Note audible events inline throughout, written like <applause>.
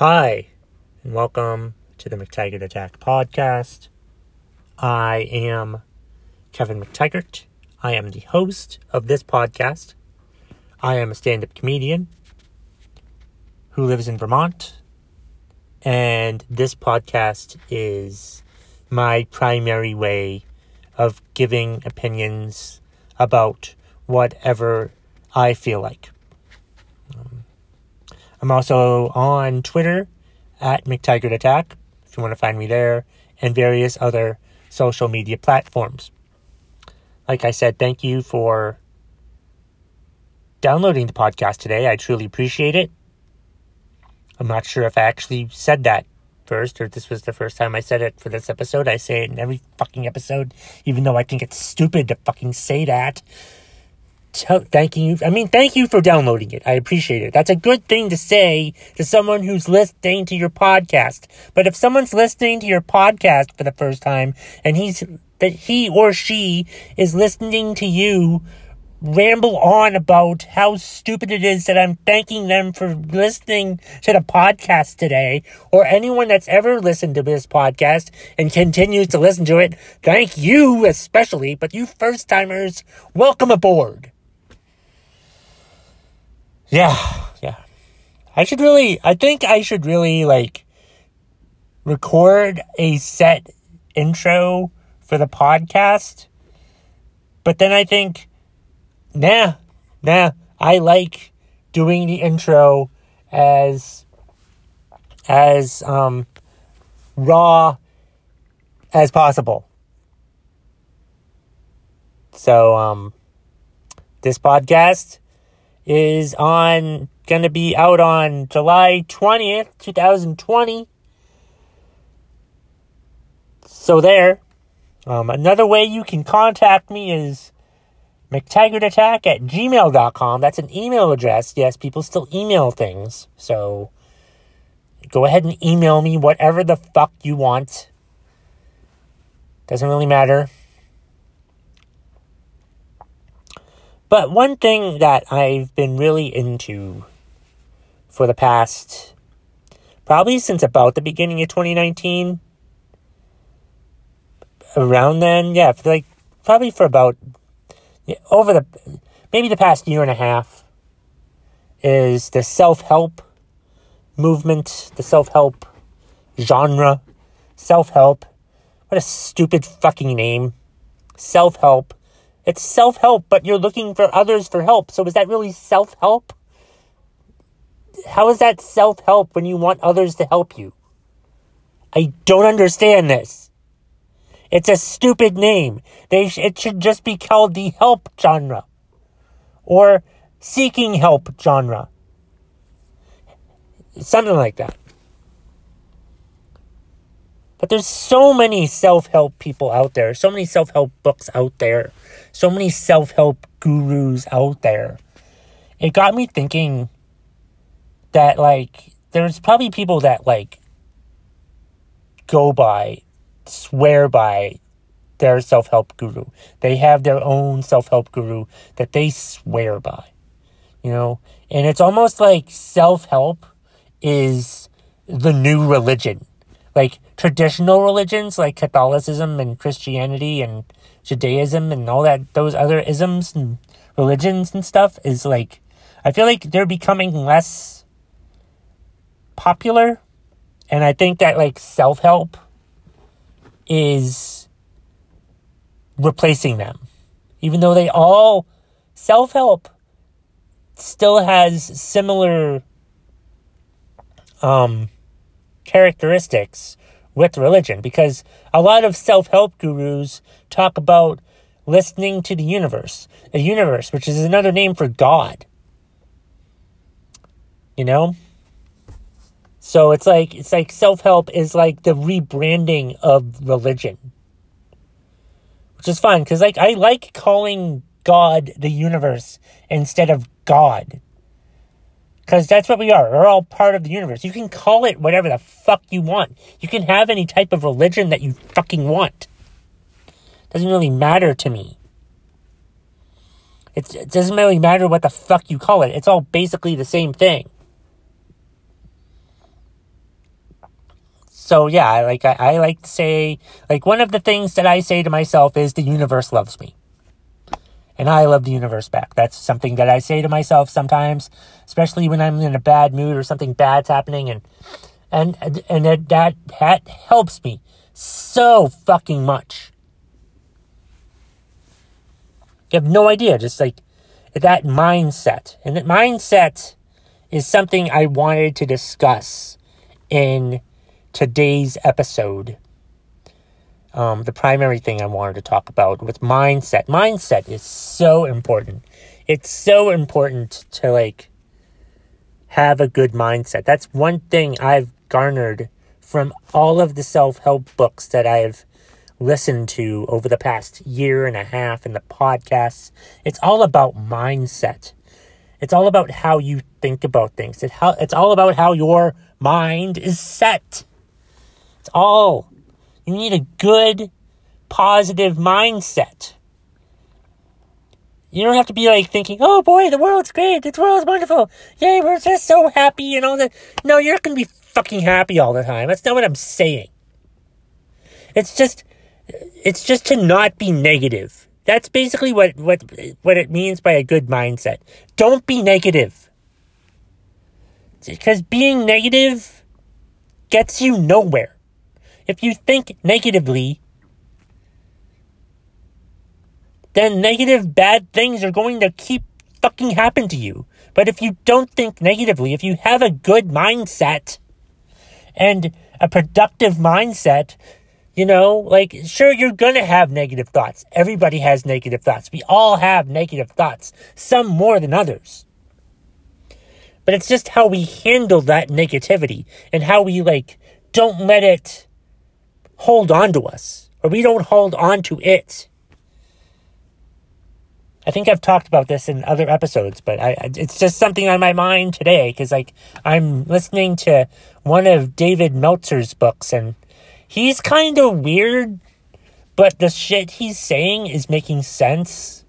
Hi, and welcome to the McTaggart Attack podcast. I am Kevin McTaggart. I am the host of this podcast. I am a stand up comedian who lives in Vermont, and this podcast is my primary way of giving opinions about whatever I feel like. I'm also on Twitter at McTaggart Attack, if you want to find me there, and various other social media platforms. Like I said, thank you for downloading the podcast today. I truly appreciate it. I'm not sure if I actually said that first or if this was the first time I said it for this episode. I say it in every fucking episode, even though I think it's stupid to fucking say that. So, thank you. I mean, thank you for downloading it. I appreciate it. That's a good thing to say to someone who's listening to your podcast. But if someone's listening to your podcast for the first time and he's that he or she is listening to you ramble on about how stupid it is that I'm thanking them for listening to the podcast today, or anyone that's ever listened to this podcast and continues to listen to it, thank you especially, but you first timers, welcome aboard. Yeah, yeah. I should really, I think I should really like record a set intro for the podcast. But then I think, nah, nah, I like doing the intro as as um raw as possible. So um this podcast is on going to be out on July 20th, 2020. So there. Um, another way you can contact me is McTaggartAttack at gmail.com. That's an email address. Yes, people still email things. So go ahead and email me whatever the fuck you want. Doesn't really matter. But one thing that I've been really into for the past, probably since about the beginning of 2019, around then, yeah, like probably for about yeah, over the maybe the past year and a half, is the self help movement, the self help genre, self help. What a stupid fucking name. Self help. It's self help, but you're looking for others for help. So is that really self help? How is that self help when you want others to help you? I don't understand this. It's a stupid name. They sh- it should just be called the help genre or seeking help genre. Something like that. There's so many self help people out there, so many self help books out there, so many self help gurus out there. It got me thinking that, like, there's probably people that, like, go by, swear by their self help guru. They have their own self help guru that they swear by, you know? And it's almost like self help is the new religion like traditional religions like Catholicism and Christianity and Judaism and all that those other isms and religions and stuff is like I feel like they're becoming less popular. And I think that like self-help is replacing them. Even though they all self-help still has similar um characteristics with religion because a lot of self help gurus talk about listening to the universe, the universe, which is another name for God. You know? So it's like it's like self help is like the rebranding of religion. Which is fun because like I like calling God the universe instead of God. Because that's what we are. We're all part of the universe. You can call it whatever the fuck you want. You can have any type of religion that you fucking want. Doesn't really matter to me. It's, it doesn't really matter what the fuck you call it. It's all basically the same thing. So yeah, like I, I like to say, like one of the things that I say to myself is the universe loves me. And I love the universe back. That's something that I say to myself sometimes, especially when I'm in a bad mood or something bad's happening and and and that that, that helps me so fucking much. You have no idea, just like that mindset. And that mindset is something I wanted to discuss in today's episode. Um, the primary thing I wanted to talk about with mindset. Mindset is so important. It's so important to like have a good mindset. That's one thing I've garnered from all of the self help books that I've listened to over the past year and a half and the podcasts. It's all about mindset. It's all about how you think about things. How, it's all about how your mind is set. It's all. You need a good, positive mindset. You don't have to be like thinking, oh boy, the world's great, the world's wonderful, yay, we're just so happy and all that. No, you're not going to be fucking happy all the time. That's not what I'm saying. It's just, it's just to not be negative. That's basically what, what, what it means by a good mindset. Don't be negative. Because being negative gets you nowhere. If you think negatively, then negative, bad things are going to keep fucking happen to you. But if you don't think negatively, if you have a good mindset and a productive mindset, you know, like, sure, you're gonna have negative thoughts. Everybody has negative thoughts. We all have negative thoughts, some more than others. But it's just how we handle that negativity and how we, like, don't let it hold on to us or we don't hold on to it. I think I've talked about this in other episodes, but I, it's just something on my mind today because, like, I'm listening to one of David Meltzer's books, and he's kind of weird, but the shit he's saying is making sense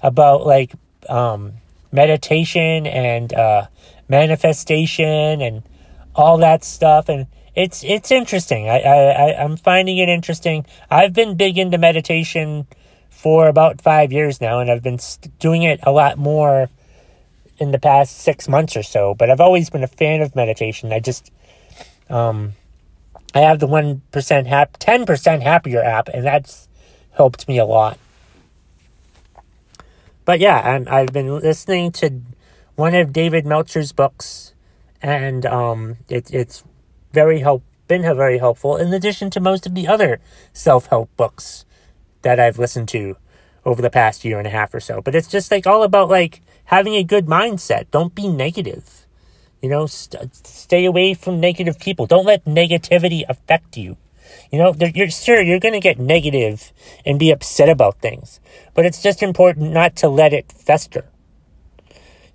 about, like, um, meditation and uh, manifestation and all that stuff, and it's it's interesting. I, I I'm finding it interesting. I've been big into meditation for about five years now, and I've been doing it a lot more in the past six months or so. But I've always been a fan of meditation. I just, um, I have the one percent hap, ten percent happier app, and that's helped me a lot. But yeah, I'm, I've been listening to one of David Meltzer's books, and um, it, it's very help been very helpful. In addition to most of the other self help books that I've listened to over the past year and a half or so. But it's just like all about like having a good mindset. Don't be negative. You know, st- stay away from negative people. Don't let negativity affect you. You know, you're sure you're going to get negative and be upset about things, but it's just important not to let it fester.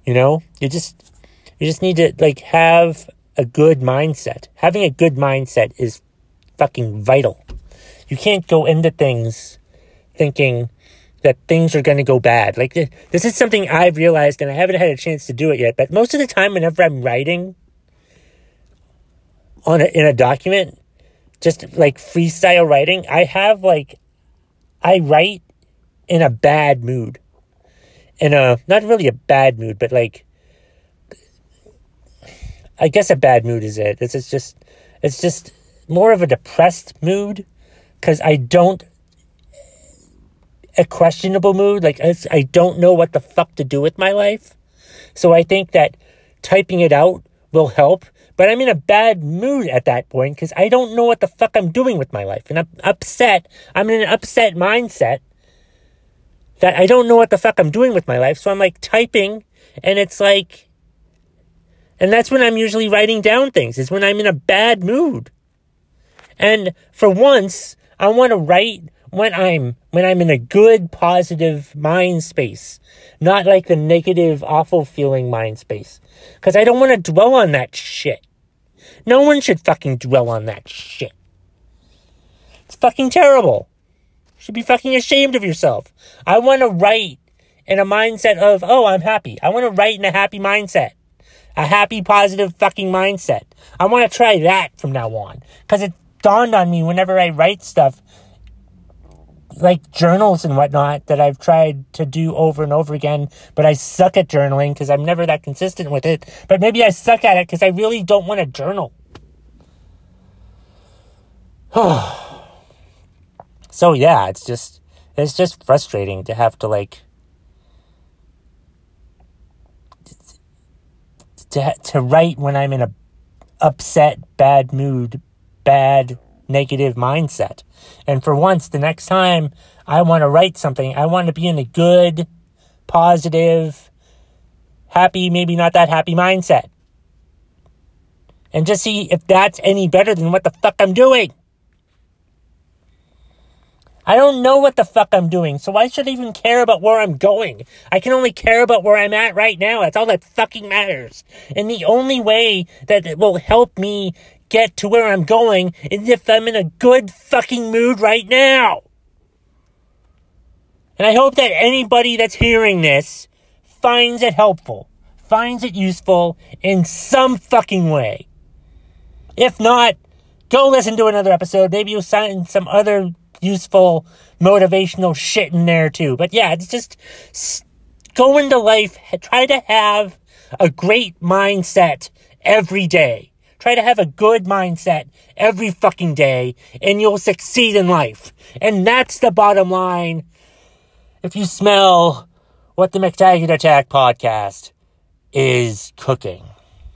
You know, you just you just need to like have a good mindset. Having a good mindset is fucking vital. You can't go into things thinking that things are going to go bad. Like this is something I've realized and I haven't had a chance to do it yet, but most of the time whenever I'm writing on a, in a document, just like freestyle writing, I have like I write in a bad mood. In a not really a bad mood, but like I guess a bad mood is it. This is just it's just more of a depressed mood cuz I don't a questionable mood. Like, I don't know what the fuck to do with my life. So I think that typing it out will help. But I'm in a bad mood at that point because I don't know what the fuck I'm doing with my life. And I'm upset. I'm in an upset mindset that I don't know what the fuck I'm doing with my life. So I'm like typing and it's like, and that's when I'm usually writing down things, is when I'm in a bad mood. And for once, I want to write when I'm when I'm in a good positive mind space, not like the negative awful feeling mind space. Cuz I don't want to dwell on that shit. No one should fucking dwell on that shit. It's fucking terrible. You should be fucking ashamed of yourself. I want to write in a mindset of, "Oh, I'm happy." I want to write in a happy mindset. A happy, positive fucking mindset. I want to try that from now on. Because it dawned on me whenever I write stuff, like journals and whatnot, that I've tried to do over and over again, but I suck at journaling because I'm never that consistent with it. But maybe I suck at it because I really don't want to journal. <sighs> so yeah, it's just it's just frustrating to have to like to to write when I'm in a upset, bad mood, bad negative mindset. And for once, the next time I want to write something, I want to be in a good, positive, happy, maybe not that happy mindset. And just see if that's any better than what the fuck I'm doing. I don't know what the fuck I'm doing, so why should I even care about where I'm going? I can only care about where I'm at right now. That's all that fucking matters. And the only way that it will help me get to where I'm going is if I'm in a good fucking mood right now. And I hope that anybody that's hearing this finds it helpful, finds it useful in some fucking way. If not, go listen to another episode. Maybe you'll find some other useful motivational shit in there too. But yeah, it's just go into life, try to have a great mindset every day. Try to have a good mindset every fucking day and you'll succeed in life. And that's the bottom line. If you smell what the McTaggart Attack podcast is cooking.